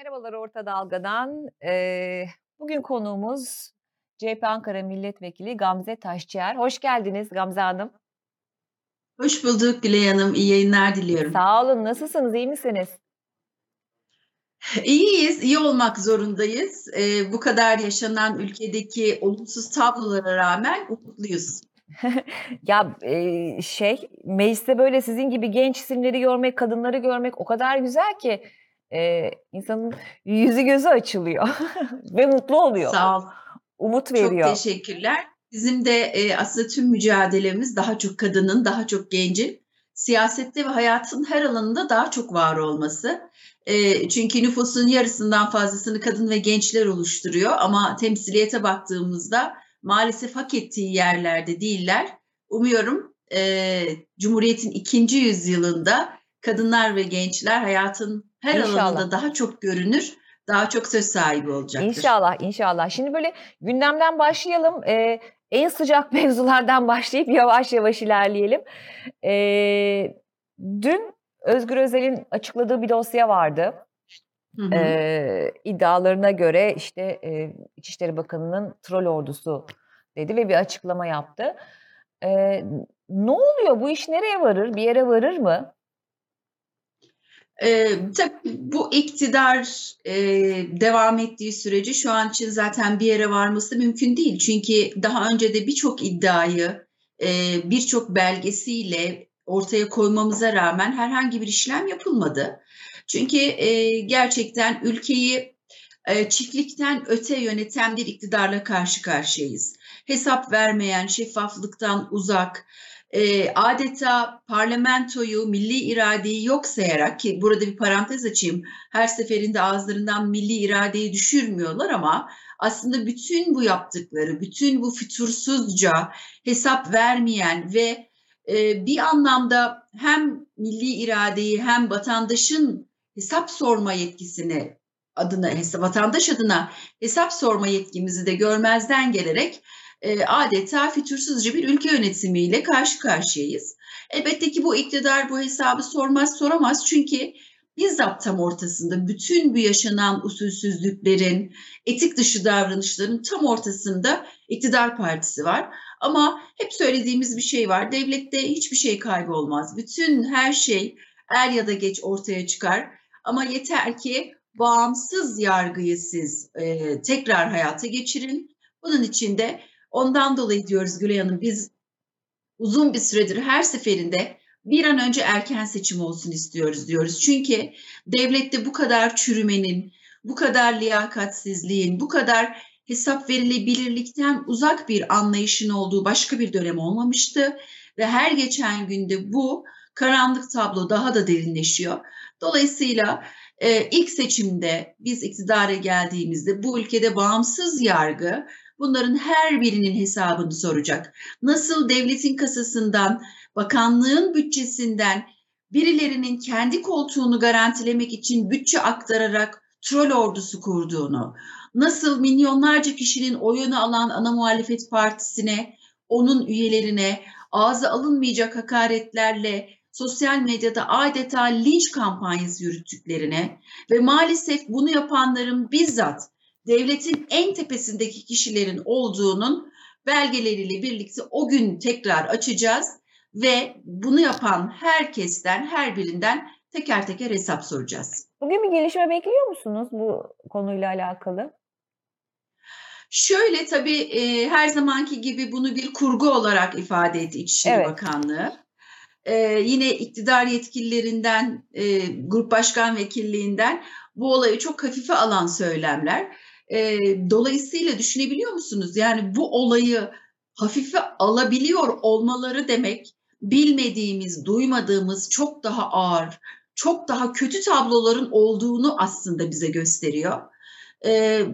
Merhabalar Orta Dalga'dan. Eee, bugün konuğumuz CHP Ankara Milletvekili Gamze Taşçıer. Hoş geldiniz Gamze Hanım. Hoş bulduk Gülay Hanım. İyi yayınlar diliyorum. Sağ olun. Nasılsınız? İyi misiniz? İyiyiz, iyi olmak zorundayız. Eee, bu kadar yaşanan ülkedeki olumsuz tablolara rağmen umutluyuz. Ya, eee, şey, mecliste böyle sizin gibi genç isimleri görmek, kadınları görmek o kadar güzel ki, eee, insanın yüzü gözü açılıyor ve mutlu oluyor. Sağ ol. Umut Çok veriyor. teşekkürler. Bizim de, eee, aslında tüm mücadelemiz daha çok kadının, daha çok gencin siyasette ve hayatın her alanında daha çok var olması. Eee, çünkü nüfusun yarısından fazlasını kadın ve gençler oluşturuyor ama temsiliyete baktığımızda maalesef hak ettiği yerlerde değiller. Umuyorum, eee, Cumhuriyet'in 2. yüzyılında kadınlar ve gençler hayatın her İnşallah. alanında daha çok görünür, daha çok söz sahibi olacaktır. İnşallah, inşallah. Şimdi böyle gündemden başlayalım. Eee, en sıcak mevzulardan başlayıp yavaş yavaş ilerleyelim. Eee, dün Özgür Özel'in açıkladığı bir dosya vardı. Hı hı. Eee, iddialarına göre işte, eee, İçişleri Bakanı'nın troll ordusu dedi ve bir açıklama yaptı. Eee, ne oluyor? Bu iş nereye varır? Bir yere varır mı? Eee, tabii bu iktidar, eee, devam ettiği sürece şu an için zaten bir yere varması mümkün değil. Çünkü daha önce de birçok iddiayı, eee, birçok belgesiyle ortaya koymamıza rağmen herhangi bir işlem yapılmadı. Çünkü, eee, gerçekten ülkeyi, eee, çiftlikten öte yöneten bir iktidarla karşı karşıyayız. Hesap vermeyen, şeffaflıktan uzak, eee, adeta parlamentoyu, milli iradeyi yok sayarak ki burada bir parantez açayım, her seferinde ağızlarından milli iradeyi düşürmüyorlar ama aslında bütün bu yaptıkları, bütün bu fütursuzca hesap vermeyen ve, eee, bir anlamda hem milli iradeyi hem vatandaşın hesap sorma yetkisini adına, vatandaş adına hesap sorma yetkimizi de görmezden gelerek, eee, adeta fütursuzca bir ülke yönetimiyle karşı karşıyayız. Elbette ki bu iktidar bu hesabı sormaz, soramaz çünkü bizzat tam ortasında bütün bu yaşanan usulsüzlüklerin, etik dışı davranışların tam ortasında iktidar partisi var. Ama hep söylediğimiz bir şey var, devlette hiçbir şey kaybolmaz. Bütün her şey er ya da geç ortaya çıkar ama yeter ki bağımsız yargıyı siz, eee, tekrar hayata geçirin. Bunun için de ondan dolayı diyoruz Gülay Hanım, biz uzun bir süredir her seferinde bir an önce erken seçim olsun istiyoruz diyoruz. Çünkü devlette bu kadar çürümenin, bu kadar liyakatsizliğin, bu kadar hesap verilebilirlikten uzak bir anlayışın olduğu başka bir dönem olmamıştı ve her geçen günde bu karanlık tablo daha da derinleşiyor. Dolayısıyla, eee, ilk seçimde biz iktidara geldiğimizde bu ülkede bağımsız yargı bunların her birinin hesabını soracak. Nasıl devletin kasasından, bakanlığın bütçesinden birilerinin kendi koltuğunu garantilemek için bütçe aktararak troll ordusu kurduğunu, nasıl milyonlarca kişinin oyunu alan ana muhalefet partisine, onun üyelerine ağza alınmayacak hakaretlerle sosyal medyada adeta linç kampanyası yürüttüklerine ve maalesef bunu yapanların bizzat devletin en tepesindeki kişilerin olduğunun belgeleriyle birlikte o gün tekrar açacağız ve bunu yapan herkesten, her birinden teker teker hesap soracağız. Bugün bir gelişme bekliyor musunuz bu konuyla alakalı? Şöyle tabii, eee, her zamanki gibi bunu bir kurgu olarak ifade etti İçişleri Evet. Bakanlığı. Eee, yine iktidar yetkililerinden, eee, grup başkan vekilliğinden bu olayı çok hafife alan söylemler. Eee, dolayısıyla düşünebiliyor musunuz? Yani bu olayı hafife alabiliyor olmaları demek, bilmediğimiz, duymadığımız çok daha ağır, çok daha kötü tabloların olduğunu aslında bize gösteriyor. Eee,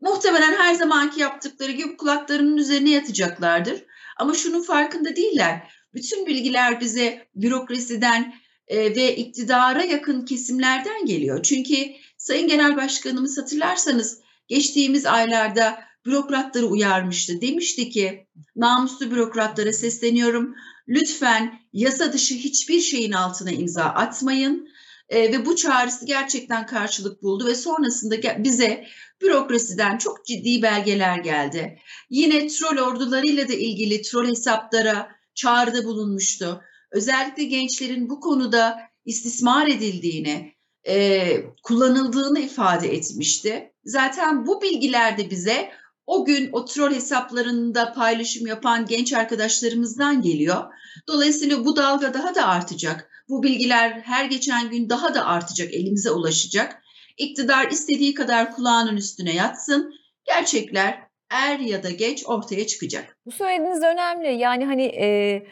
muhtemelen her zamanki yaptıkları gibi kulaklarının üzerine yatacaklardır ama şunun farkında değiller. Bütün bilgiler bize bürokrasiden, eee, ve iktidara yakın kesimlerden geliyor. Çünkü Sayın Genel Başkanımız hatırlarsanız geçtiğimiz aylarda bürokratları uyarmıştı. Demişti ki, "Namuslu bürokratlara sesleniyorum, lütfen yasa dışı hiçbir şeyin altına imza atmayın. E, ve bu çağrısı gerçekten karşılık buldu ve sonrasında bize bürokrasiden çok ciddi belgeler geldi. Yine troll ordularıyla da ilgili troll hesaplara çağrıda bulunmuştu. Özellikle gençlerin bu konuda istismar edildiğini, e, kullanıldığını ifade etmişti. Zaten bu bilgiler de bize o gün o troll hesaplarında paylaşım yapan genç arkadaşlarımızdan geliyor. Dolayısıyla bu dalga daha da artacak. Bu bilgiler her geçen gün daha da artacak, elimize ulaşacak. İktidar istediği kadar kulağının üstüne yatsın. Gerçekler er ya da geç ortaya çıkacak. Bu söylediğiniz önemli. Yani hani e,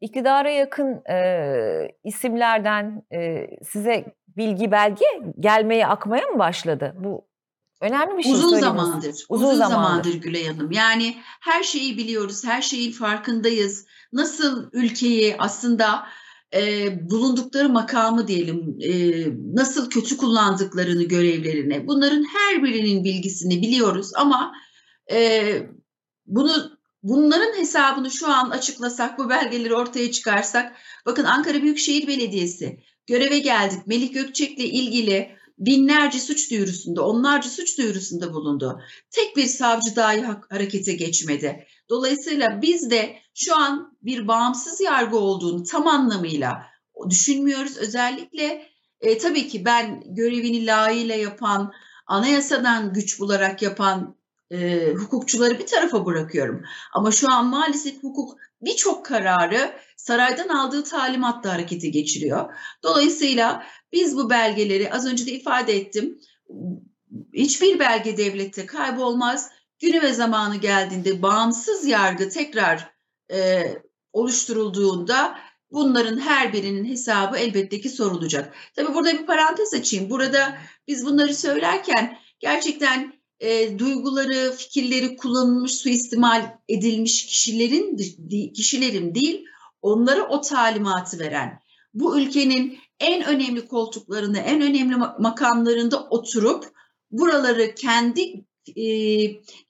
iktidara yakın e, isimlerden e, size bilgi belge gelmeye akmaya mı başladı? Bu önemli bir şey. Uzun zamandır. Uzun, uzun zamandır. zamandır Gülay Hanım. Yani her şeyi biliyoruz, her şeyin farkındayız. Nasıl ülkeyi aslında e, bulundukları makamı diyelim, e, nasıl kötü kullandıklarını görevlerine, bunların her birinin bilgisini biliyoruz ama e, bunu bunların hesabını şu an açıklasak, bu belgeleri ortaya çıkarsak, bakın Ankara Büyükşehir Belediyesi göreve geldik. Melih Gökçek'le ilgili binlerce suç duyurusunda, onlarca suç duyurusunda bulundu. Tek bir savcı dahi harekete geçmedi. Dolayısıyla biz de şu an bir bağımsız yargı olduğunu tam anlamıyla düşünmüyoruz. Özellikle e, tabii ki ben görevini layığıyla yapan, anayasadan güç bularak yapan e, hukukçuları bir tarafa bırakıyorum. Ama şu an maalesef hukuk birçok kararı saraydan aldığı talimatla harekete geçiriyor. Dolayısıyla biz bu belgeleri az önce de ifade ettim. Hiçbir belge devlette kaybolmaz. Günü ve zamanı geldiğinde bağımsız yargı tekrar e, oluşturulduğunda bunların her birinin hesabı elbette ki sorulacak. Tabii burada bir parantez açayım. Burada biz bunları söylerken gerçekten e, duyguları, fikirleri kullanılmış, suistimal edilmiş kişilerin kişilerin değil, onlara o talimatı veren, bu ülkenin en önemli koltuklarını, en önemli makamlarında oturup buraları kendi e,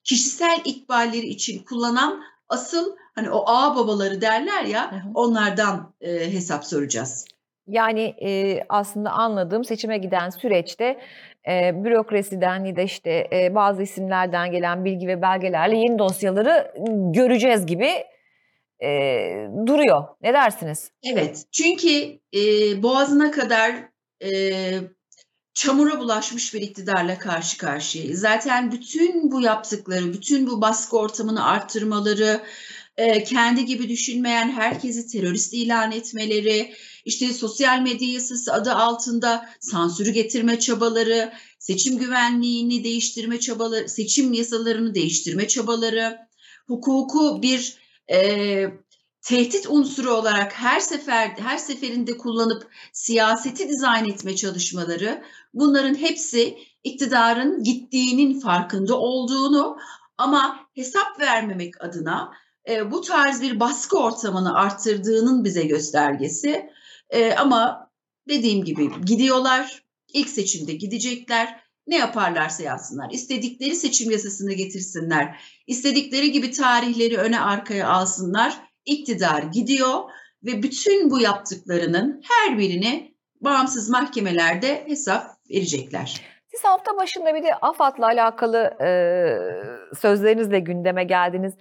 kişisel ikballeri için kullanan asıl hani o ağ babaları derler ya hı hı. onlardan e, hesap soracağız. Yani e, aslında anladığım seçime giden süreçte e, bürokrasiden ya da işte e, bazı isimlerden gelen bilgi ve belgelerle yeni dosyaları göreceğiz gibi e, duruyor. Ne dersiniz? Evet çünkü e, boğazına kadar e, çamura bulaşmış bir iktidarla karşı karşıyayız. Zaten bütün bu yaptıkları, bütün bu baskı ortamını arttırmaları, kendi gibi düşünmeyen herkesi terörist ilan etmeleri, işte sosyal medya yasası adı altında sansürü getirme çabaları, seçim güvenliğini değiştirme çabaları, seçim yasalarını değiştirme çabaları, hukuku bir e, tehdit unsuru olarak her sefer her seferinde kullanıp siyaseti dizayn etme çalışmaları bunların hepsi iktidarın gittiğinin farkında olduğunu ama hesap vermemek adına e, bu tarz bir baskı ortamını arttırdığının bize göstergesi. E, ama dediğim gibi gidiyorlar. ilk seçimde gidecekler. Ne yaparlarsa yapsınlar. İstedikleri seçim yasasını getirsinler. İstedikleri gibi tarihleri öne arkaya alsınlar. İktidar gidiyor ve bütün bu yaptıklarının her birini bağımsız mahkemelerde hesap verecekler. Siz hafta başında bir de AFAD'la alakalı e, sözlerinizle gündeme geldiniz.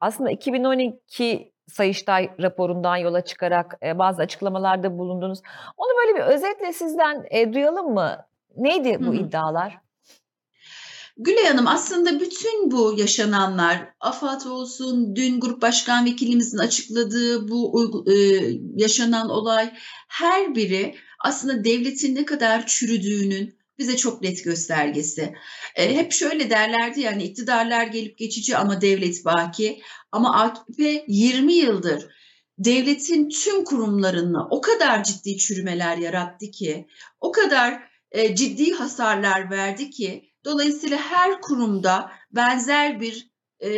Aslında 2012 Sayıştay raporundan yola çıkarak e, bazı açıklamalarda bulundunuz. Onu böyle bir özetle sizden e, duyalım mı? Neydi bu Hı-hı. iddialar? Gülay Hanım aslında bütün bu yaşananlar, AFAD olsun, dün Grup Başkan Vekilimizin açıkladığı bu e, yaşanan olay her biri aslında devletin ne kadar çürüdüğünün bize çok net göstergesi. E, hep şöyle derlerdi yani iktidarlar gelip geçici ama devlet baki. Ama AKP 20 yıldır devletin tüm kurumlarını o kadar ciddi çürümeler yarattı ki, o kadar e, ciddi hasarlar verdi ki, dolayısıyla her kurumda benzer bir e,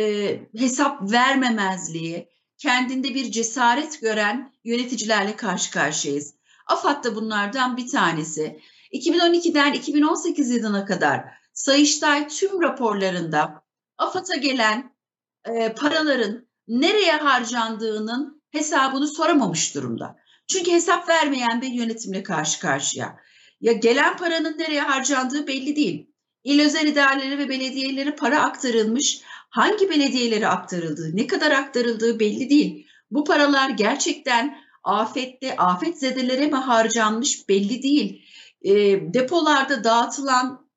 hesap vermemezliği, kendinde bir cesaret gören yöneticilerle karşı karşıyayız. AFAD da bunlardan bir tanesi. 2012'den 2018 yılına kadar Sayıştay tüm raporlarında AFAD'a gelen e, paraların nereye harcandığının hesabını soramamış durumda. Çünkü hesap vermeyen bir yönetimle karşı karşıya. Ya gelen paranın nereye harcandığı belli değil. İl özel idareleri ve belediyelere para aktarılmış. Hangi belediyelere aktarıldığı, ne kadar aktarıldığı belli değil. Bu paralar gerçekten afette, afetzedelere mi harcanmış belli değil. E, depolarda dağıtılan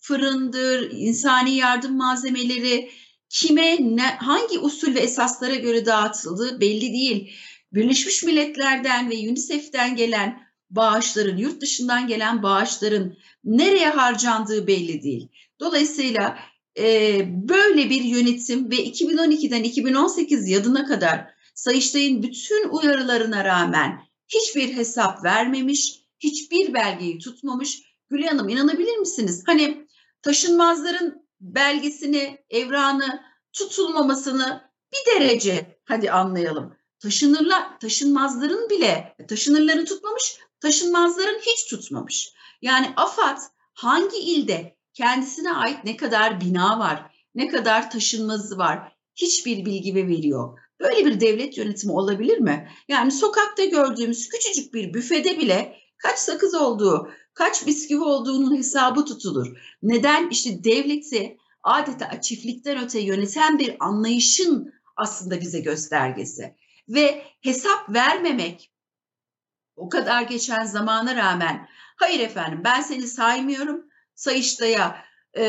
fırındır, insani yardım malzemeleri kime, ne, hangi usul ve esaslara göre dağıtıldığı belli değil. Birleşmiş Milletler'den ve UNICEF'ten gelen bağışların, yurt dışından gelen bağışların nereye harcandığı belli değil. Dolayısıyla e, böyle bir yönetim ve 2012'den 2018 yılına kadar Sayıştay'ın bütün uyarılarına rağmen hiçbir hesap vermemiş, hiçbir belgeyi tutmamış. Gülay Hanım inanabilir misiniz? Hani taşınmazların belgesini, evranı tutulmamasını bir derece hadi anlayalım. Taşınırlar, taşınmazların bile taşınırları tutmamış, taşınmazların hiç tutmamış. Yani AFAD hangi ilde kendisine ait ne kadar bina var, ne kadar taşınmazı var hiçbir bilgi ve veriyor. Böyle bir devlet yönetimi olabilir mi? Yani sokakta gördüğümüz küçücük bir büfede bile kaç sakız olduğu, kaç bisküvi olduğunun hesabı tutulur. Neden? İşte devleti adeta çiftlikten öte yöneten bir anlayışın aslında bize göstergesi. Ve hesap vermemek o kadar geçen zamana rağmen hayır efendim ben seni saymıyorum Sayıştay'a e,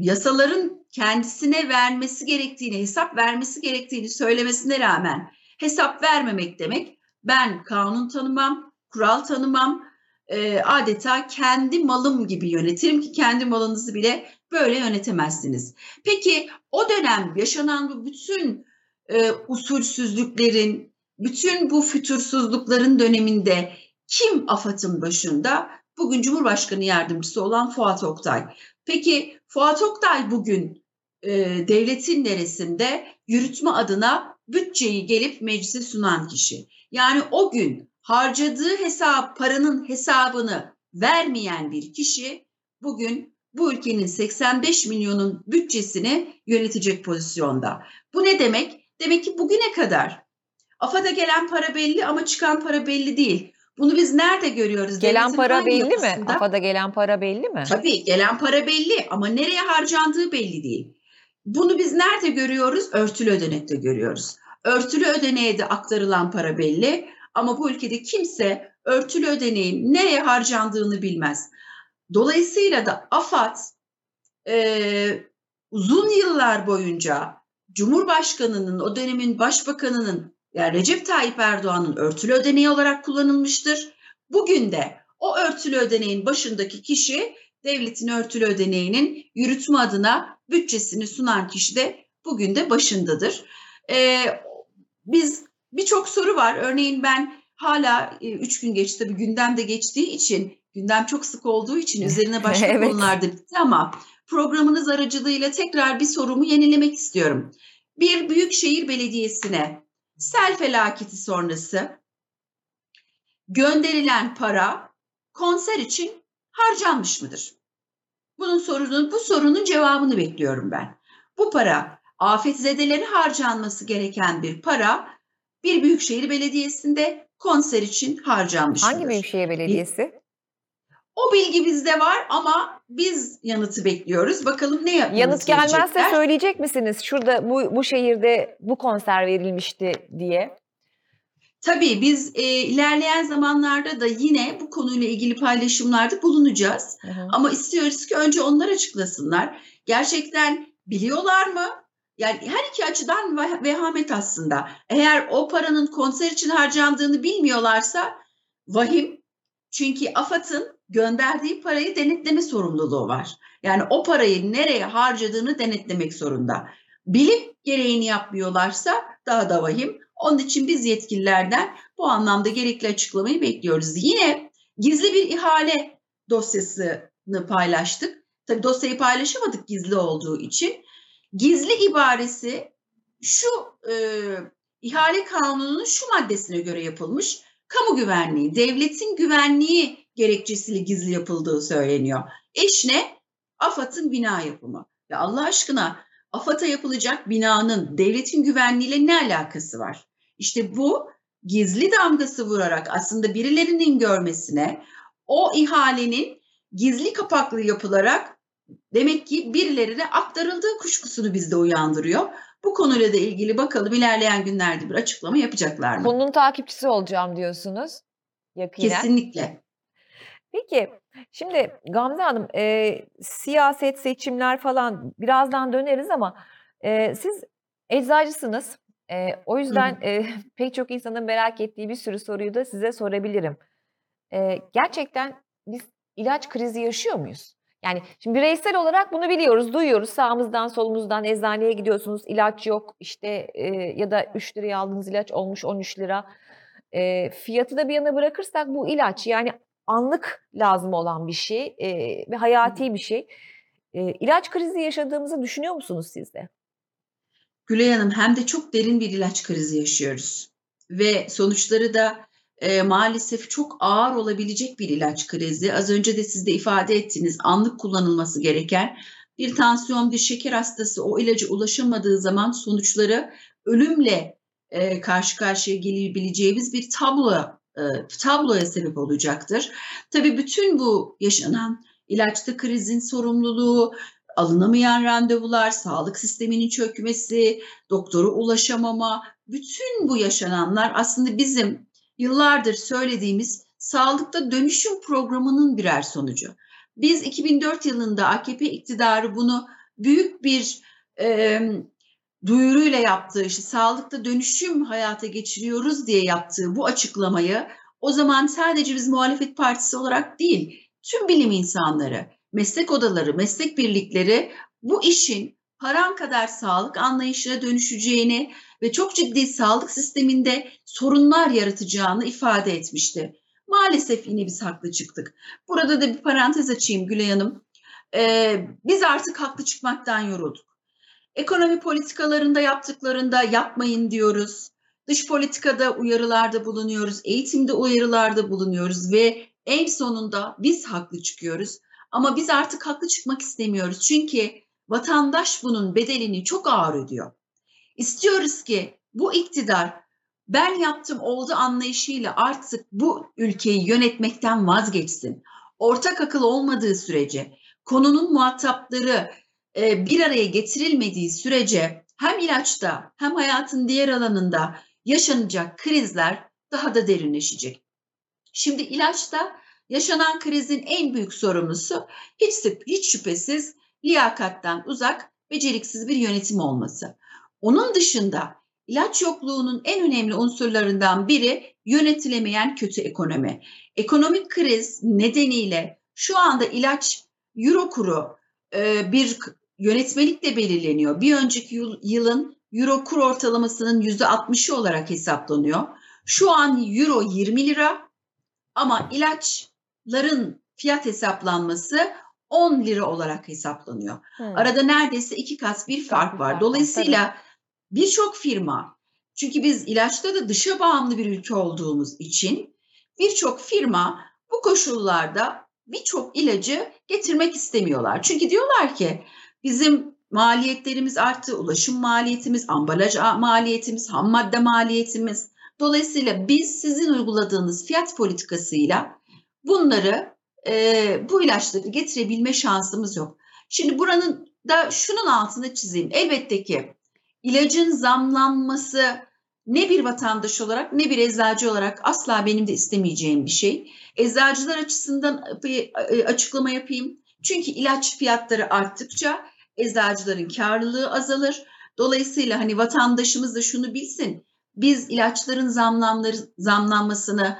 yasaların kendisine vermesi gerektiğini, hesap vermesi gerektiğini söylemesine rağmen hesap vermemek demek ben kanun tanımam, kural tanımam, e, adeta kendi malım gibi yönetirim ki kendi malınızı bile böyle yönetemezsiniz. Peki o dönem yaşanan bu bütün e, usulsüzlüklerin, bütün bu fütursuzlukların döneminde kim AFAD'ın başında? Bugün Cumhurbaşkanı Yardımcısı olan Fuat Oktay. Peki Fuat Oktay bugün e, devletin neresinde yürütme adına bütçeyi gelip meclise sunan kişi. Yani o gün harcadığı hesap paranın hesabını vermeyen bir kişi bugün bu ülkenin 85 milyonun bütçesini yönetecek pozisyonda. Bu ne demek? Demek ki bugüne kadar AFAD'a gelen para belli ama çıkan para belli değil. Bunu biz nerede görüyoruz? Gelen Devletin para belli mi? AFAD'a gelen para belli mi? Tabii gelen para belli ama nereye harcandığı belli değil. Bunu biz nerede görüyoruz? Örtülü ödenekte görüyoruz. Örtülü ödeneğe de aktarılan para belli ama bu ülkede kimse örtülü ödeneğin nereye harcandığını bilmez. Dolayısıyla da AFAD e, uzun yıllar boyunca Cumhurbaşkanının, o dönemin başbakanının yani Recep Tayyip Erdoğan'ın örtülü ödeneği olarak kullanılmıştır. Bugün de o örtülü ödeneğin başındaki kişi devletin örtülü ödeneğinin yürütme adına bütçesini sunan kişi de bugün de başındadır. Ee, biz birçok soru var. Örneğin ben hala e, üç gün geçti tabii gündemde geçtiği için gündem çok sık olduğu için üzerine başka Evet. konularda bitti ama programınız aracılığıyla tekrar bir sorumu yenilemek istiyorum. Bir büyükşehir belediyesine sel felaketi sonrası gönderilen para konser için harcanmış mıdır? Bunun sorunun bu sorunun cevabını bekliyorum ben. Bu para afetzedelere harcanması gereken bir para bir büyükşehir belediyesinde konser için harcanmış Hangi? Büyükşehir Belediyesi? O bilgi bizde var ama biz yanıtı bekliyoruz. Bakalım ne yanıt Yanıt gelmezse söyleyecek misiniz? Şurada bu, bu şehirde bu konser verilmişti diye. Tabii biz e, ilerleyen zamanlarda da yine bu konuyla ilgili paylaşımlarda bulunacağız. Hı hı. Ama istiyoruz ki önce onlar açıklasınlar. Gerçekten biliyorlar mı? Yani her iki açıdan ve- vehamet aslında. Eğer o paranın konser için harcandığını bilmiyorlarsa vahim. Çünkü AFAD'ın gönderdiği parayı denetleme sorumluluğu var. Yani o parayı nereye harcadığını denetlemek zorunda. Bilip gereğini yapmıyorlarsa daha da vahim. Onun için biz yetkililerden bu anlamda gerekli açıklamayı bekliyoruz. Yine gizli bir ihale dosyasını paylaştık. Tabii dosyayı paylaşamadık gizli olduğu için. Gizli ibaresi şu e, ihale kanununun şu maddesine göre yapılmış. Kamu güvenliği, devletin güvenliği gerekçesiyle gizli yapıldığı söyleniyor. Eş ne? AFAD'ın bina yapımı. Ya Allah aşkına AFAD'a yapılacak binanın devletin güvenliğiyle ne alakası var? İşte bu gizli damgası vurarak aslında birilerinin görmesine o ihalenin gizli kapaklı yapılarak demek ki birilerine aktarıldığı kuşkusunu bizde uyandırıyor. Bu konuyla da ilgili bakalım ilerleyen günlerde bir açıklama yapacaklar mı? Konunun takipçisi olacağım diyorsunuz. Yakinen. Kesinlikle. Peki şimdi Gamze Hanım e, siyaset, seçimler falan birazdan döneriz ama e, siz eczacısınız. E, o yüzden e, pek çok insanın merak ettiği bir sürü soruyu da size sorabilirim. E, gerçekten biz ilaç krizi yaşıyor muyuz? Yani şimdi bireysel olarak bunu biliyoruz, duyuyoruz. Sağımızdan solumuzdan eczaneye gidiyorsunuz, ilaç yok işte e, ya da 3 liraya aldığınız ilaç olmuş 13 lira. E, fiyatı da bir yana bırakırsak bu ilaç yani anlık lazım olan bir şey e, ve hayati bir şey. E, ilaç krizi yaşadığımızı düşünüyor musunuz siz de? Gülay Hanım hem de çok derin bir ilaç krizi yaşıyoruz ve sonuçları da e, maalesef çok ağır olabilecek bir ilaç krizi. Az önce de siz de ifade ettiniz anlık kullanılması gereken bir tansiyon, bir şeker hastası o ilaca ulaşamadığı zaman sonuçları ölümle e, karşı karşıya gelebileceğimiz bir tablo tabloya sebep olacaktır. Tabii bütün bu yaşanan ilaçta krizin sorumluluğu, alınamayan randevular, sağlık sisteminin çökmesi, doktora ulaşamama, bütün bu yaşananlar aslında bizim yıllardır söylediğimiz sağlıkta dönüşüm programının birer sonucu. Biz 2004 yılında AKP iktidarı bunu büyük bir e, duyuruyla yaptığı, işte sağlıkta dönüşüm hayata geçiriyoruz diye yaptığı bu açıklamayı o zaman sadece biz muhalefet partisi olarak değil, tüm bilim insanları, meslek odaları, meslek birlikleri bu işin paran kadar sağlık anlayışına dönüşeceğini ve çok ciddi sağlık sisteminde sorunlar yaratacağını ifade etmişti. Maalesef yine biz haklı çıktık. Burada da bir parantez açayım Gülay Hanım. Ee, biz artık haklı çıkmaktan yorulduk. Ekonomi politikalarında yaptıklarında yapmayın diyoruz. Dış politikada uyarılarda bulunuyoruz, eğitimde uyarılarda bulunuyoruz ve en sonunda biz haklı çıkıyoruz. Ama biz artık haklı çıkmak istemiyoruz. Çünkü vatandaş bunun bedelini çok ağır ödüyor. İstiyoruz ki bu iktidar ben yaptım oldu anlayışıyla artık bu ülkeyi yönetmekten vazgeçsin. Ortak akıl olmadığı sürece, konunun muhatapları e, bir araya getirilmediği sürece hem ilaçta hem hayatın diğer alanında yaşanacak krizler daha da derinleşecek. Şimdi ilaçta yaşanan krizin en büyük sorumlusu hiç, hiç şüphesiz liyakattan uzak, beceriksiz bir yönetim olması. Onun dışında ilaç yokluğunun en önemli unsurlarından biri yönetilemeyen kötü ekonomi. Ekonomik kriz nedeniyle şu anda ilaç euro kuru e, bir yönetmelikle belirleniyor. Bir önceki yılın euro kur ortalamasının %60'ı olarak hesaplanıyor. Şu an euro 20 lira ama ilaçların fiyat hesaplanması 10 lira olarak hesaplanıyor. Hmm. Arada neredeyse iki kat bir fark var. Dolayısıyla birçok firma çünkü biz ilaçta da dışa bağımlı bir ülke olduğumuz için birçok firma bu koşullarda birçok ilacı getirmek istemiyorlar. Çünkü diyorlar ki bizim maliyetlerimiz arttı, ulaşım maliyetimiz, ambalaj maliyetimiz, ham madde maliyetimiz. Dolayısıyla biz sizin uyguladığınız fiyat politikasıyla bunları e, bu ilaçları getirebilme şansımız yok. Şimdi buranın da şunun altını çizeyim. Elbette ki ilacın zamlanması ne bir vatandaş olarak ne bir eczacı olarak asla benim de istemeyeceğim bir şey. Eczacılar açısından açıklama yapayım. Çünkü ilaç fiyatları arttıkça eczacıların karlılığı azalır. Dolayısıyla hani vatandaşımız da şunu bilsin. Biz ilaçların zamlanları, zamlanmasını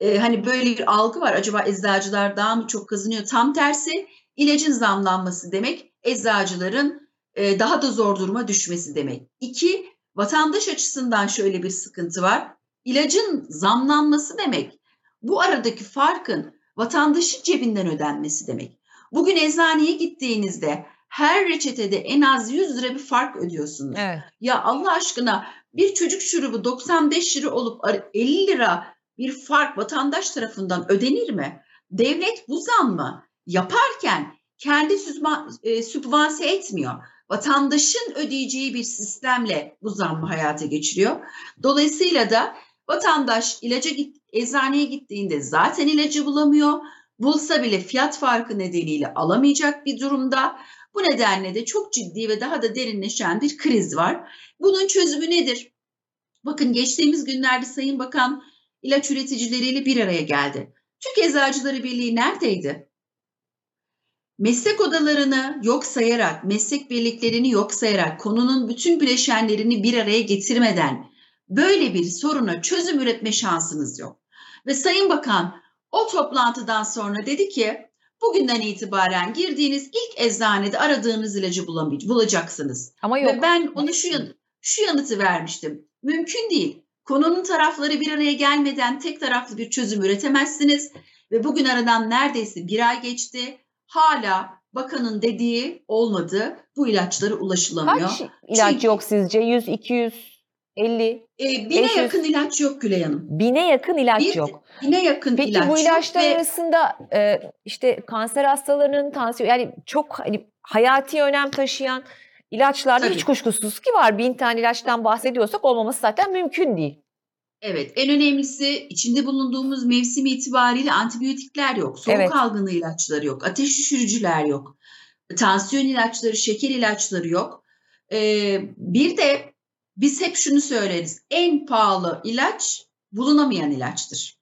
e, hani böyle bir algı var. Acaba eczacılar daha mı çok kazanıyor? Tam tersi ilacın zamlanması demek eczacıların e, daha da zor duruma düşmesi demek. İki, vatandaş açısından şöyle bir sıkıntı var. İlacın zamlanması demek bu aradaki farkın vatandaşın cebinden ödenmesi demek. Bugün eczaneye gittiğinizde her reçetede en az 100 lira bir fark ödüyorsunuz. Evet. Ya Allah aşkına bir çocuk şurubu 95 lira olup 50 lira bir fark vatandaş tarafından ödenir mi? Devlet bu zammı yaparken kendi e, sübvanse etmiyor. Vatandaşın ödeyeceği bir sistemle bu zammı hayata geçiriyor. Dolayısıyla da Vatandaş ilaca git, eczaneye gittiğinde zaten ilacı bulamıyor. Bulsa bile fiyat farkı nedeniyle alamayacak bir durumda. Bu nedenle de çok ciddi ve daha da derinleşen bir kriz var. Bunun çözümü nedir? Bakın geçtiğimiz günlerde Sayın Bakan ilaç üreticileriyle bir araya geldi. Türk Eczacıları Birliği neredeydi? Meslek odalarını yok sayarak, meslek birliklerini yok sayarak, konunun bütün bileşenlerini bir araya getirmeden böyle bir soruna çözüm üretme şansınız yok. Ve Sayın Bakan o toplantıdan sonra dedi ki bugünden itibaren girdiğiniz ilk eczanede aradığınız ilacı bulacaksınız. Ama yok. Ve ben onu şu, yan, şu yanıtı vermiştim. Mümkün değil. Konunun tarafları bir araya gelmeden tek taraflı bir çözüm üretemezsiniz. Ve bugün aradan neredeyse bir ay geçti. Hala bakanın dediği olmadı. Bu ilaçlara ulaşılamıyor. Kaç ilaç Çünkü- yok sizce? 100, 200, 50? E, bine 500. yakın ilaç yok Gülay Hanım. Bine yakın ilaç Bir- yok. Bine yakın Peki ilaç bu ilaçlar ve arasında e, işte kanser hastalarının tansiyon yani çok hani hayati önem taşıyan ilaçlarda Tabii. hiç kuşkusuz ki var. Bin tane ilaçtan bahsediyorsak olmaması zaten mümkün değil. evet en önemlisi içinde bulunduğumuz mevsim itibariyle antibiyotikler yok. Soğuk Evet. algını ilaçları yok. Ateş düşürücüler yok. Tansiyon ilaçları, şeker ilaçları yok. Ee, bir de biz hep şunu söyleriz. En pahalı ilaç bulunamayan ilaçtır.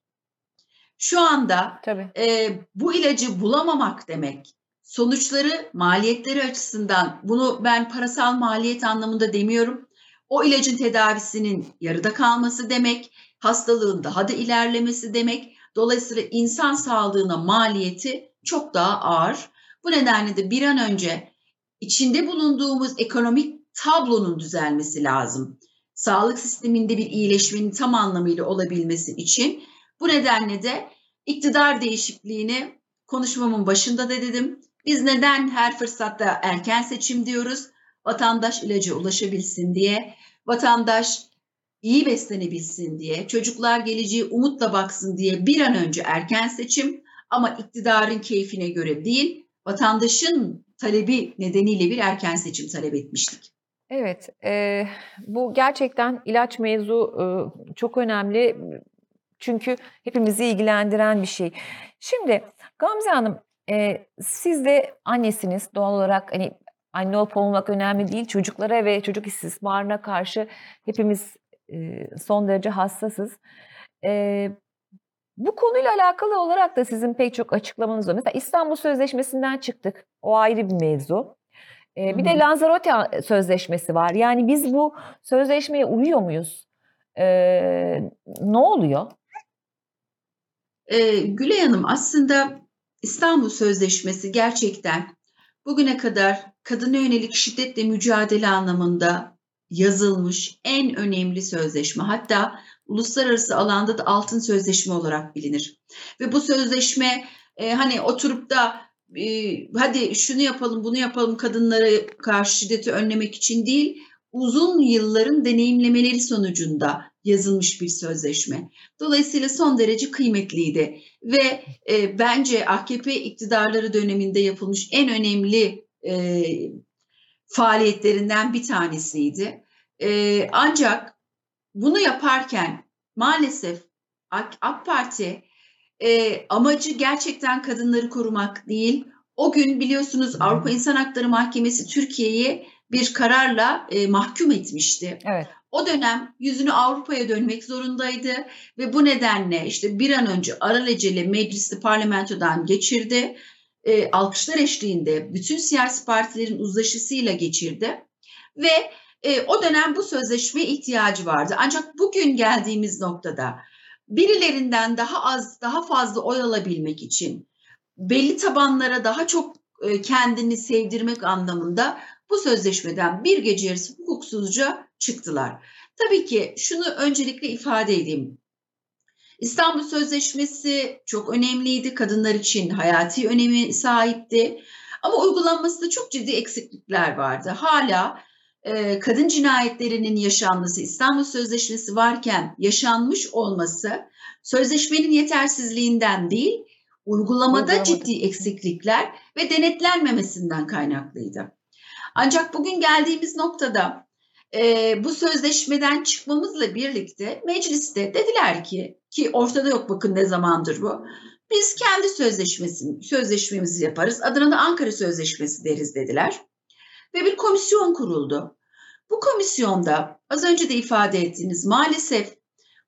Şu anda Tabii. e, bu ilacı bulamamak demek. Sonuçları, maliyetleri açısından bunu ben parasal maliyet anlamında demiyorum. O ilacın tedavisinin yarıda kalması demek, hastalığın daha da ilerlemesi demek. Dolayısıyla insan sağlığına maliyeti çok daha ağır. Bu nedenle de bir an önce içinde bulunduğumuz ekonomik tablonun düzelmesi lazım. Sağlık sisteminde bir iyileşmenin tam anlamıyla olabilmesi için bu nedenle de iktidar değişikliğini konuşmamın başında da dedim. Biz neden her fırsatta erken seçim diyoruz? Vatandaş ilaca ulaşabilsin diye, vatandaş iyi beslenebilsin diye, çocuklar geleceği umutla baksın diye bir an önce erken seçim ama iktidarın keyfine göre değil, vatandaşın talebi nedeniyle bir erken seçim talep etmiştik. Evet, eee, bu gerçekten ilaç mevzu eee, çok önemli. Çünkü hepimizi ilgilendiren bir şey. Şimdi Gamze Hanım, eee, siz de annesiniz. Doğal olarak hani anne olup olmamak önemli değil. Çocuklara ve çocuk istismarına karşı hepimiz eee, son derece hassasız. Eee, bu konuyla alakalı olarak da sizin pek çok açıklamanız var. Mesela İstanbul Sözleşmesi'nden çıktık. O ayrı bir mevzu. Ee, bir de. Lanzarote Sözleşmesi var. Yani biz bu sözleşmeye uyuyor muyuz? Ee, ne oluyor? Ee, Gülay Hanım aslında İstanbul Sözleşmesi gerçekten bugüne kadar kadına yönelik şiddetle mücadele anlamında yazılmış en önemli sözleşme. Hatta uluslararası alanda da altın sözleşme olarak bilinir. Ve bu sözleşme e, hani oturup da e, hadi şunu yapalım bunu yapalım kadınlara karşı şiddeti önlemek için değil, uzun yılların deneyimlemeleri sonucunda yazılmış bir sözleşme. Dolayısıyla son derece kıymetliydi ve e, bence AKP iktidarları döneminde yapılmış en önemli e, faaliyetlerinden bir tanesiydi. E, ancak bunu yaparken maalesef AK, AK Parti e, amacı gerçekten kadınları korumak değil. O gün biliyorsunuz Avrupa İnsan Hakları Mahkemesi Türkiye'yi bir kararla e, mahkum etmişti. Evet. O dönem yüzünü Avrupa'ya dönmek zorundaydı ve bu nedenle işte bir an önce alelacele meclisi parlamentodan geçirdi. E, alkışlar eşliğinde bütün siyasi partilerin uzlaşısıyla geçirdi ve e, o dönem bu sözleşmeye ihtiyacı vardı. Ancak bugün geldiğimiz noktada birilerinden daha az, daha fazla oy alabilmek için belli tabanlara daha çok e, kendini sevdirmek anlamında bu sözleşmeden bir gece yarısı hukuksuzca çıktılar. Tabii ki şunu öncelikle ifade edeyim. İstanbul Sözleşmesi çok önemliydi. Kadınlar için hayati önemi sahipti. Ama uygulanmasında çok ciddi eksiklikler vardı. Hala e, kadın cinayetlerinin yaşanması, İstanbul Sözleşmesi varken yaşanmış olması sözleşmenin yetersizliğinden değil, uygulamada Uygulamada. ciddi eksiklikler ve denetlenmemesinden kaynaklıydı. Ancak bugün geldiğimiz noktada e, bu sözleşmeden çıkmamızla birlikte mecliste dediler ki ki ortada yok bakın ne zamandır bu. Biz kendi sözleşmesi, sözleşmemizi yaparız. Adına da Ankara Sözleşmesi deriz dediler. Ve bir komisyon kuruldu. Bu komisyonda az önce de ifade ettiğiniz maalesef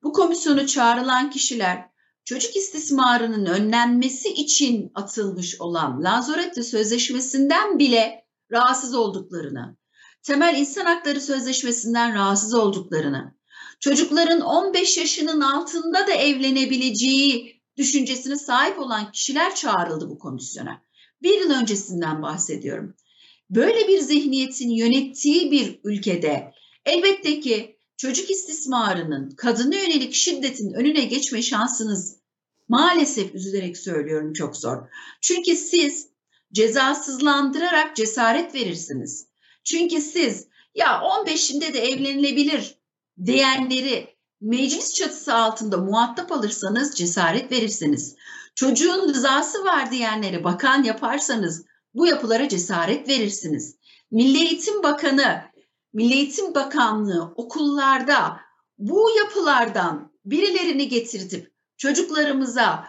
bu komisyonu çağrılan kişiler çocuk istismarının önlenmesi için atılmış olan Lanzarote Sözleşmesi'nden bile rahatsız olduklarını, temel insan hakları sözleşmesinden rahatsız olduklarını, çocukların 15 yaşının altında da evlenebileceği düşüncesine sahip olan kişiler çağrıldı bu komisyona. Bir yıl öncesinden bahsediyorum. Böyle bir zihniyetin yönettiği bir ülkede elbette ki çocuk istismarının, kadına yönelik şiddetin önüne geçme şansınız maalesef üzülerek söylüyorum çok zor. Çünkü siz cezasızlandırarak cesaret verirsiniz. Çünkü siz ya 15'inde de evlenilebilir diyenleri meclis çatısı altında muhatap alırsanız cesaret verirsiniz. Çocuğun rızası var diyenleri bakan yaparsanız bu yapılara cesaret verirsiniz. Milli Eğitim Bakanı, Milli Eğitim Bakanlığı okullarda bu yapılardan birilerini getirtip çocuklarımıza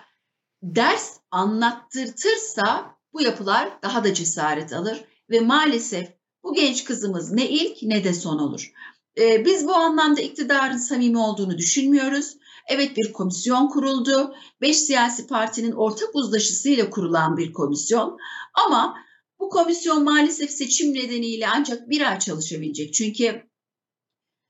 ders anlattırtırsa bu yapılar daha da cesaret alır ve maalesef bu genç kızımız ne ilk ne de son olur. Ee, biz bu anlamda iktidarın samimi olduğunu düşünmüyoruz. Evet bir komisyon kuruldu. Beş siyasi partinin ortak uzlaşısıyla kurulan bir komisyon. Ama bu komisyon maalesef seçim nedeniyle ancak bir ay çalışabilecek. Çünkü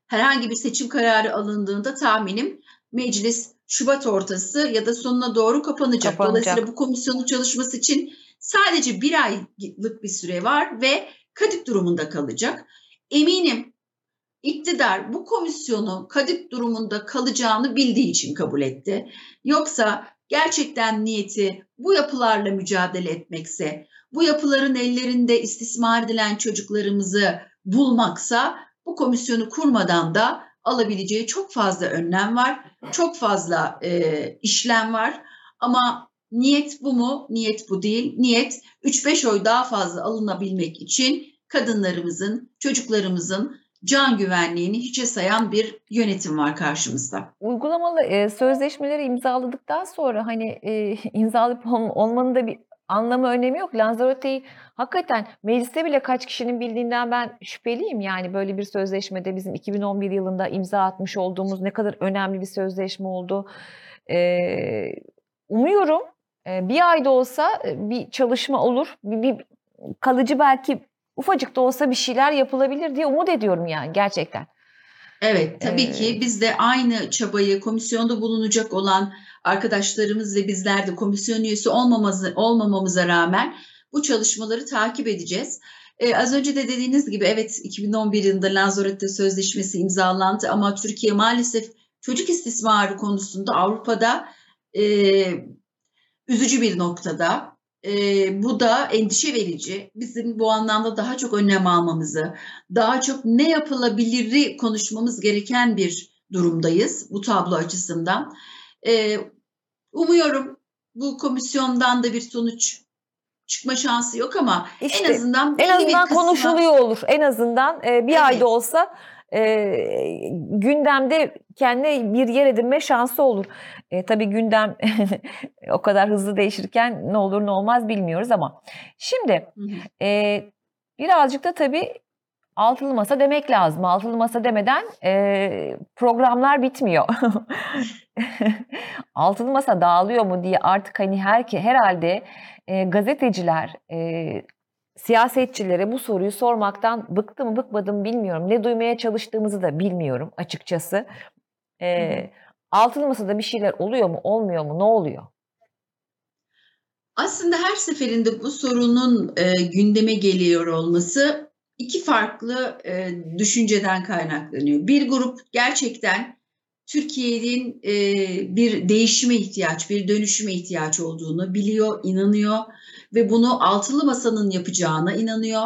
herhangi bir seçim kararı alındığında tahminim meclis Şubat ortası ya da sonuna doğru kapanacak. Kapanacak. Dolayısıyla bu komisyonun çalışması için sadece bir aylık bir süre var ve kadip durumunda kalacak. Eminim iktidar bu komisyonu kadip durumunda kalacağını bildiği için kabul etti. Yoksa gerçekten niyeti bu yapılarla mücadele etmekse, bu yapıların ellerinde istismar edilen çocuklarımızı bulmaksa bu komisyonu kurmadan da alabileceği çok fazla önlem var, çok fazla e, işlem var. Ama niyet bu mu? Niyet bu değil. Niyet 3-5 oy daha fazla alınabilmek için kadınlarımızın, çocuklarımızın can güvenliğini hiçe sayan bir yönetim var karşımızda. Uygulamalı e, sözleşmeleri imzaladıktan sonra hani e, imzalayıp ol- olmanın da bir anlamı önemi yok. Lanzarote'yi hakikaten mecliste bile kaç kişinin bildiğinden ben şüpheliyim. Yani böyle bir sözleşmede bizim 2011 yılında imza atmış olduğumuz ne kadar önemli bir sözleşme oldu. E, umuyorum e, bir ayda olsa e, bir çalışma olur. Bir, bir kalıcı belki ufacık da olsa bir şeyler yapılabilir diye umut ediyorum yani gerçekten. Evet, tabii Ee, ki biz de aynı çabayı komisyonda bulunacak olan arkadaşlarımız ve bizler de komisyon üyesi olmamamızı, olmamamıza rağmen bu çalışmaları takip edeceğiz. Ee, az önce de dediğiniz gibi evet 2011 yılında Lanzarote Sözleşmesi imzalandı ama Türkiye maalesef çocuk istismarı konusunda Avrupa'da e, üzücü bir noktada. E, bu da endişe verici. Bizim bu anlamda daha çok önlem almamızı, daha çok ne yapılabiliri konuşmamız gereken bir durumdayız bu tablo açısından. E, umuyorum bu komisyondan da bir sonuç çıkma şansı yok ama İşte, en azından En belli bir azından kısma- konuşuluyor olur. En azından e, bir Evet. ayda olsa e, gündemde kendine bir yer edinme şansı olur. E, tabii gündem o kadar hızlı değişirken ne olur ne olmaz bilmiyoruz ama. Şimdi e, birazcık da tabii altılı masa demek lazım. Altılı masa demeden e, programlar bitmiyor. altılı masa dağılıyor mu diye artık hani her herhalde e, gazeteciler, e, siyasetçilere bu soruyu sormaktan bıktı mı bıkmadı mı bilmiyorum. Ne duymaya çalıştığımızı da bilmiyorum açıkçası. E, hı. altılı masada bir şeyler oluyor mu olmuyor mu ne oluyor? Aslında her seferinde bu sorunun e, gündeme geliyor olması iki farklı e, düşünceden kaynaklanıyor. Bir grup gerçekten Türkiye'nin e, bir değişime ihtiyaç, bir dönüşüme ihtiyaç olduğunu biliyor, inanıyor ve bunu altılı masanın yapacağına inanıyor.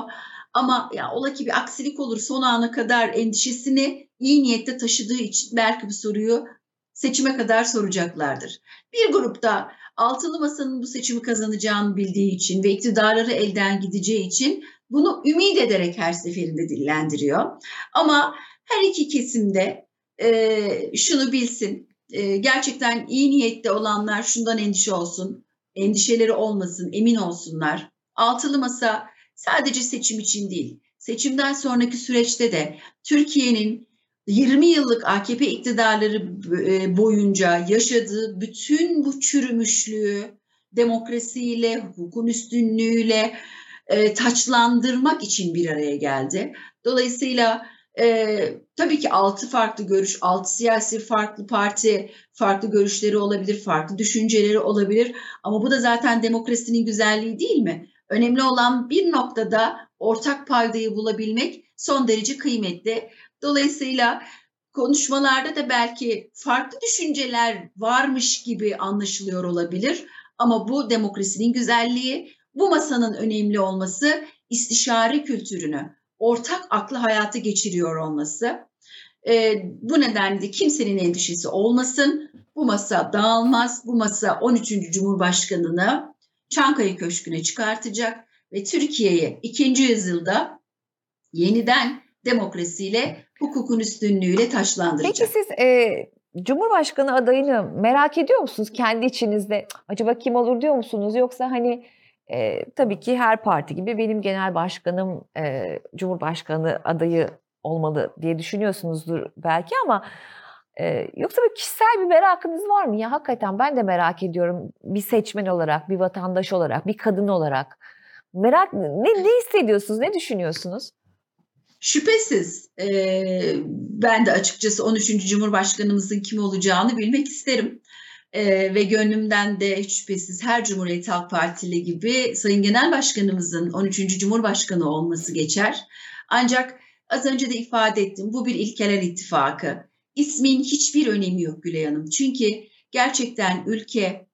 Ama ya ola ki bir aksilik olur son ana kadar endişesini iyi niyette taşıdığı için belki bu soruyu seçime kadar soracaklardır. Bir grupta altılı masanın bu seçimi kazanacağını bildiği için ve iktidarları elden gideceği için bunu ümit ederek her seferinde dillendiriyor. Ama her iki kesimde e, şunu bilsin, e, gerçekten iyi niyette olanlar şundan endişe olsun, endişeleri olmasın, emin olsunlar. Altılı masa sadece seçim için değil, seçimden sonraki süreçte de Türkiye'nin 20 yıllık AKP iktidarları boyunca yaşadığı bütün bu çürümüşlüğü demokrasiyle, hukukun üstünlüğüyle e, taçlandırmak için bir araya geldi. Dolayısıyla e, tabii ki altı farklı görüş, altı siyasi farklı parti farklı görüşleri olabilir, farklı düşünceleri olabilir. Ama bu da zaten demokrasinin güzelliği değil mi? Önemli olan bir noktada ortak paydayı bulabilmek son derece kıymetli. Dolayısıyla konuşmalarda da belki farklı düşünceler varmış gibi anlaşılıyor olabilir. Ama bu demokrasinin güzelliği, bu masanın önemli olması, istişare kültürünü, ortak aklı hayatı geçiriyor olması. E, bu nedenle de kimsenin endişesi olmasın. Bu masa dağılmaz. Bu masa 13. Cumhurbaşkanı'nı Çankaya Köşkü'ne çıkartacak ve Türkiye'yi ikinci yüzyılda yeniden demokrasiyle, hukukun üstünlüğüyle taşlandıracak. Peki siz e, Cumhurbaşkanı adayını merak ediyor musunuz kendi içinizde? Acaba kim olur diyor musunuz? Yoksa hani e, tabii ki her parti gibi benim genel başkanım e, Cumhurbaşkanı adayı olmalı diye düşünüyorsunuzdur belki ama e, yoksa bir kişisel bir merakınız var mı? Ya hakikaten ben de merak ediyorum bir seçmen olarak, bir vatandaş olarak, bir kadın olarak. Merak ne, ne hissediyorsunuz, ne düşünüyorsunuz? Şüphesiz e, ben de açıkçası 13. Cumhurbaşkanımızın kim olacağını bilmek isterim. E, ve gönlümden de şüphesiz her Cumhuriyet Halk Partili gibi Sayın Genel Başkanımızın 13. Cumhurbaşkanı olması geçer. Ancak az önce de ifade ettim bu bir ilkeler ittifakı. İsmin hiçbir önemi yok Gülay Hanım. Çünkü gerçekten ülke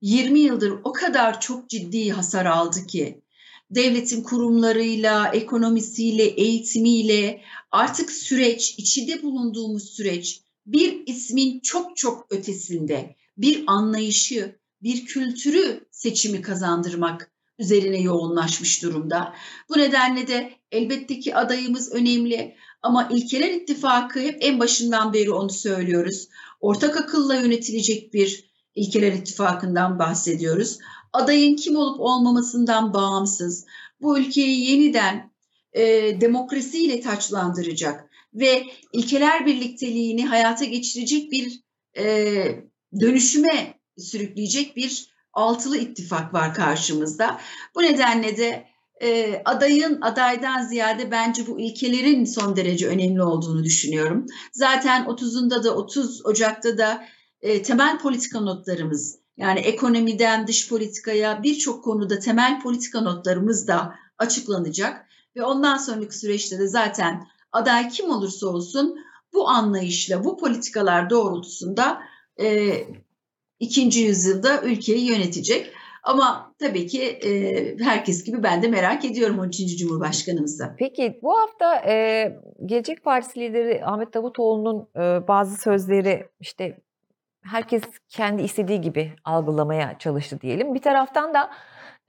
20 yıldır o kadar çok ciddi hasar aldı ki devletin kurumlarıyla, ekonomisiyle, eğitimiyle artık süreç, içinde bulunduğumuz süreç bir ismin çok çok ötesinde bir anlayışı, bir kültürü seçimi kazandırmak üzerine yoğunlaşmış durumda. Bu nedenle de elbette ki adayımız önemli ama ilkeler ittifakı hep en başından beri onu söylüyoruz. Ortak akılla yönetilecek bir ilkeler ittifakından bahsediyoruz adayın kim olup olmamasından bağımsız bu ülkeyi yeniden e, demokrasiyle taçlandıracak ve ilkeler birlikteliğini hayata geçirecek bir e, dönüşüme sürükleyecek bir altılı ittifak var karşımızda. Bu nedenle de e, adayın adaydan ziyade bence bu ilkelerin son derece önemli olduğunu düşünüyorum. Zaten 30'unda da 30 Ocak'ta da e, temel politika notlarımız yani ekonomiden dış politikaya birçok konuda temel politika notlarımız da açıklanacak ve ondan sonraki süreçte de zaten aday kim olursa olsun bu anlayışla, bu politikalar doğrultusunda e, ikinci yüzyılda ülkeyi yönetecek. Ama tabii ki e, herkes gibi ben de merak ediyorum 13. Cumhurbaşkanımızı. Peki bu hafta e, Gelecek Partisi lideri Ahmet Davutoğlu'nun e, bazı sözleri işte herkes kendi istediği gibi algılamaya çalıştı diyelim. Bir taraftan da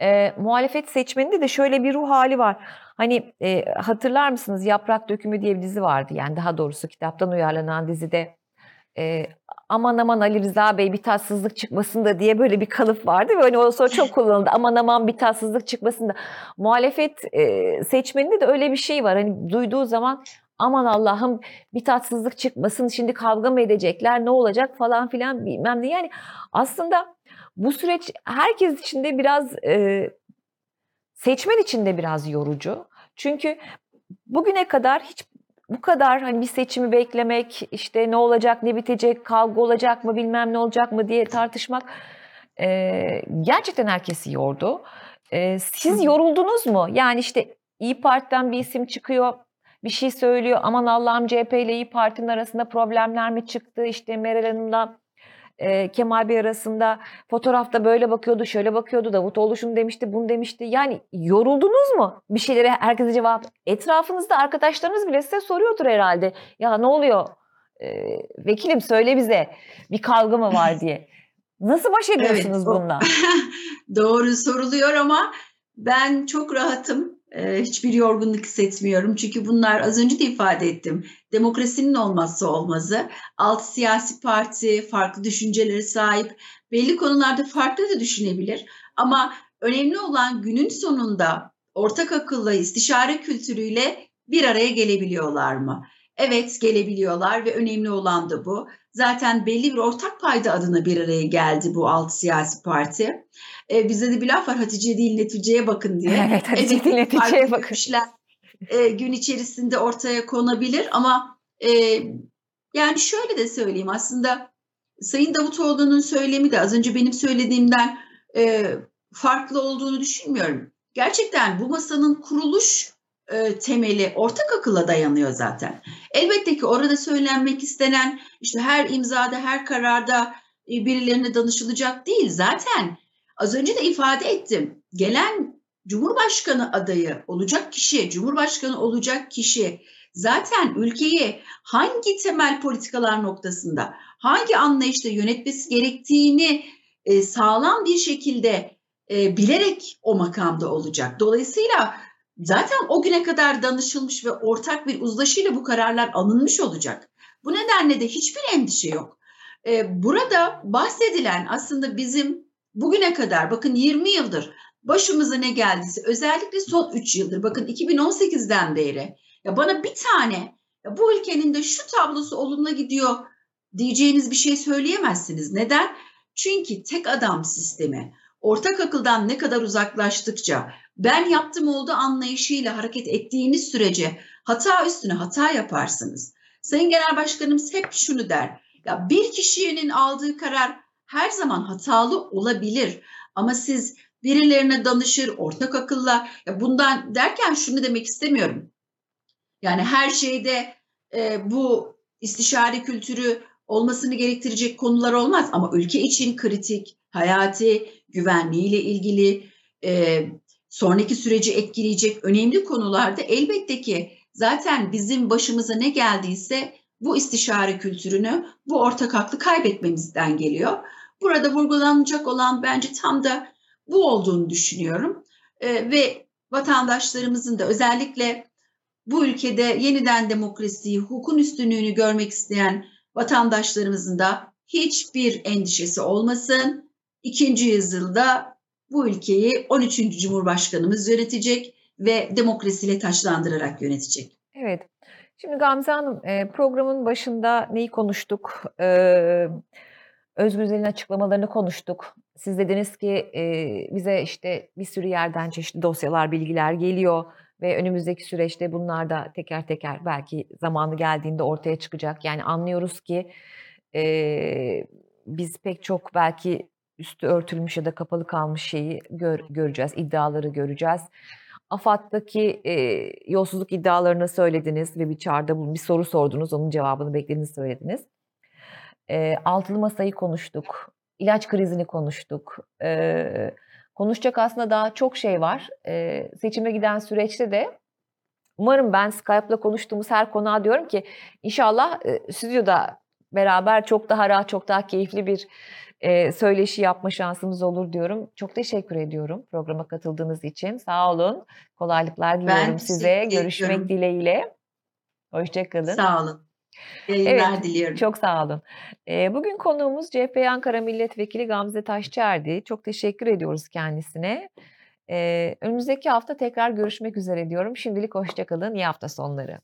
e, muhalefet seçmeninde de şöyle bir ruh hali var. Hani e, hatırlar mısınız Yaprak Dökümü diye bir dizi vardı. Yani daha doğrusu kitaptan uyarlanan dizide e, aman aman Ali Rıza Bey bir tatsızlık çıkmasın da diye böyle bir kalıp vardı ve hani o sonra çok kullanıldı. Aman aman bir tatsızlık çıkmasın da. Muhalefet e, seçmeninde de öyle bir şey var. Hani duyduğu zaman aman Allah'ım bir tatsızlık çıkmasın şimdi kavga mı edecekler ne olacak falan filan bilmem ne. Yani aslında bu süreç herkes için de biraz e, seçmen için de biraz yorucu. Çünkü bugüne kadar hiç bu kadar hani bir seçimi beklemek işte ne olacak ne bitecek kavga olacak mı bilmem ne olacak mı diye tartışmak e, gerçekten herkesi yordu. E, siz yoruldunuz mu? Yani işte İyi Parti'den bir isim çıkıyor bir şey söylüyor. Aman Allah'ım CHP ile İyi Parti'nin arasında problemler mi çıktı? İşte Meral Hanım'la e, Kemal Bey arasında fotoğrafta böyle bakıyordu, şöyle bakıyordu. Davutoğlu şunu demişti, bunu demişti. Yani yoruldunuz mu? Bir şeylere herkese cevap. Etrafınızda arkadaşlarınız bile size soruyordur herhalde. Ya ne oluyor? E, vekilim söyle bize bir kavga mı var diye. Nasıl baş ediyorsunuz Evet, bununla? doğru soruluyor ama ben çok rahatım. Eee, hiçbir yorgunluk hissetmiyorum. Çünkü bunlar az önce de ifade ettim. Demokrasinin olmazsa olmazı. Altı siyasi parti farklı düşüncelere sahip. Belli konularda farklı da düşünebilir. Ama önemli olan günün sonunda ortak akılla, istişare kültürüyle bir araya gelebiliyorlar mı? Evet gelebiliyorlar ve önemli olan da bu. Zaten belli bir ortak payda adına bir araya geldi bu altı siyasi parti. Eee, bizde de bir laf var Hatice değil neticeye bakın diye. Evet, Hatice Evet değil neticeye bakın. görüşler eee, gün içerisinde ortaya konabilir ama eee, yani şöyle de söyleyeyim aslında Sayın Davutoğlu'nun söylemi de az önce benim söylediğimden eee, farklı olduğunu düşünmüyorum. Gerçekten bu masanın kuruluş eee, temeli ortak akılla dayanıyor zaten. Elbette ki orada söylenmek istenen işte her imzada, her kararda e, birilerine danışılacak değil. Zaten az önce de ifade ettim. Gelen Cumhurbaşkanı adayı olacak kişi, Cumhurbaşkanı olacak kişi zaten ülkeyi hangi temel politikalar noktasında, hangi anlayışla yönetmesi gerektiğini e, sağlam bir şekilde e, bilerek o makamda olacak. Dolayısıyla zaten o güne kadar danışılmış ve ortak bir uzlaşıyla bu kararlar alınmış olacak. Bu nedenle de hiçbir endişe yok. E, burada bahsedilen aslında bizim bugüne kadar bakın 20 yıldır başımıza ne geldiyse özellikle son 3 yıldır bakın 2018'den beri ya bana bir tane ya bu ülkenin de şu tablosu olumlu gidiyor diyeceğiniz bir şey söyleyemezsiniz. Neden? Çünkü tek adam sistemi ortak akıldan ne kadar uzaklaştıkça ben yaptım oldu anlayışıyla hareket ettiğiniz sürece hata üstüne hata yaparsınız. Sayın Genel Başkanımız hep şunu der. Ya bir kişinin aldığı karar her zaman hatalı olabilir ama siz birilerine danışır, ortak akılla ya bundan derken şunu demek istemiyorum. Yani her şeyde e, bu istişare kültürü olmasını gerektirecek konular olmaz ama ülke için kritik, hayati, güvenliğiyle ilgili e, sonraki süreci etkileyecek önemli konularda elbette ki zaten bizim başımıza ne geldiyse bu istişare kültürünü, bu ortak aklı kaybetmemizden geliyor. Burada vurgulanacak olan bence tam da bu olduğunu düşünüyorum. E, ve vatandaşlarımızın da özellikle bu ülkede yeniden demokrasiyi, hukukun üstünlüğünü görmek isteyen vatandaşlarımızın da hiçbir endişesi olmasın. İkinci yüzyılda bu ülkeyi 13. Cumhurbaşkanımız yönetecek ve demokrasiyle taçlandırarak yönetecek. Evet. Şimdi Gamze Hanım e, programın başında neyi konuştuk? Ee, Özgür Özel'in açıklamalarını konuştuk. Siz dediniz ki e, bize işte bir sürü yerden çeşitli dosyalar, bilgiler geliyor ve önümüzdeki süreçte bunlar da teker teker belki zamanı geldiğinde ortaya çıkacak. Yani anlıyoruz ki e, biz pek çok belki üstü örtülmüş ya da kapalı kalmış şeyi gör, göreceğiz, iddiaları göreceğiz. AFAD'daki e, yolsuzluk iddialarını söylediniz ve bir çağrıda bir soru sordunuz, onun cevabını beklediğinizi söylediniz. E, altılı masayı konuştuk, ilaç krizini konuştuk. E, konuşacak aslında daha çok şey var. E, seçime giden süreçte de umarım ben Skype'la konuştuğumuz her konuğa diyorum ki inşallah e, stüdyoda beraber çok daha rahat, çok daha keyifli bir e, söyleşi yapma şansımız olur diyorum. Çok teşekkür ediyorum programa katıldığınız için. Sağ olun. Kolaylıklar diliyorum Ben size. Görüşmek ediyorum. dileğiyle. Hoşçakalın. Sağ olun. Yayınlar Evet, diliyorum. çok sağ olun. Bugün konuğumuz CHP Ankara Milletvekili Gamze Taşçıerdi. Çok teşekkür ediyoruz kendisine. Önümüzdeki hafta tekrar görüşmek üzere diyorum. Şimdilik hoşçakalın. İyi hafta sonları.